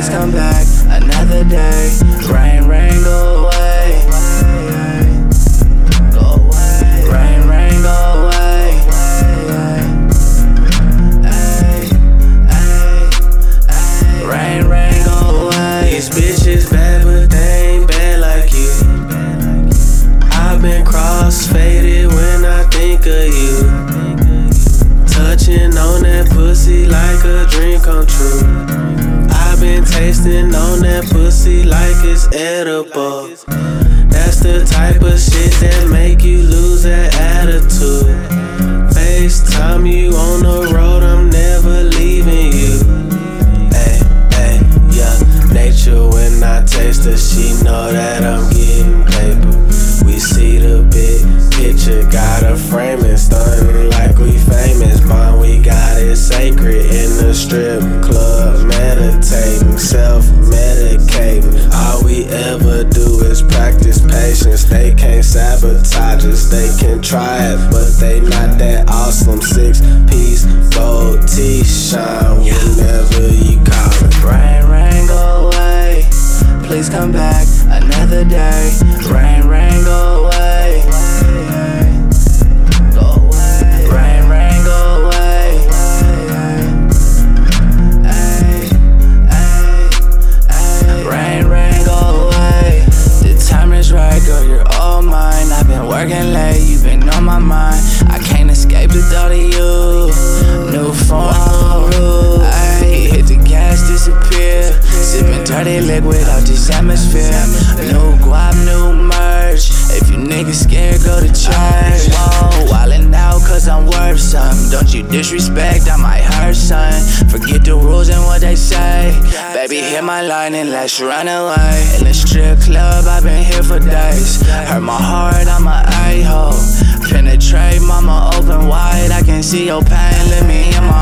Please come back another day. Rain, rain, go away. Go away. Rain, rain, go away. Ay, ay, ay. Rain, rain, go away. These bitches bad, but they ain't bad like you. I've been cross faded when I think of you. Touching on that pussy like a dream come true. Been tasting on that pussy like it's edible. That's the type of shit that make you lose that attitude. FaceTime you on the road, I'm never leaving you. Ay, ay, yeah. Nature when I taste her, she know that I'm getting paper. We see the big picture, got a frame and stunning like we famous. Bond, we got it sacred in the strip club, meditating, They can't sabotage us, they can try it, but they not that awesome. Six piece gold T shine whenever you call it. Rain, rain, go away. Please come back another day. Rain, dirty liquid out this atmosphere. New guap, new merch. If you niggas scared, go to church. Whoa, wildin' out cause I'm worth some. Don't you disrespect, I might hurt son. Forget the rules and what they say. Baby, hit my line and let's run away. In the strip club, I've been here for days. Hurt my heart, I'm a a-hole. Penetrate, mama, open wide. I can see your pain, let me in my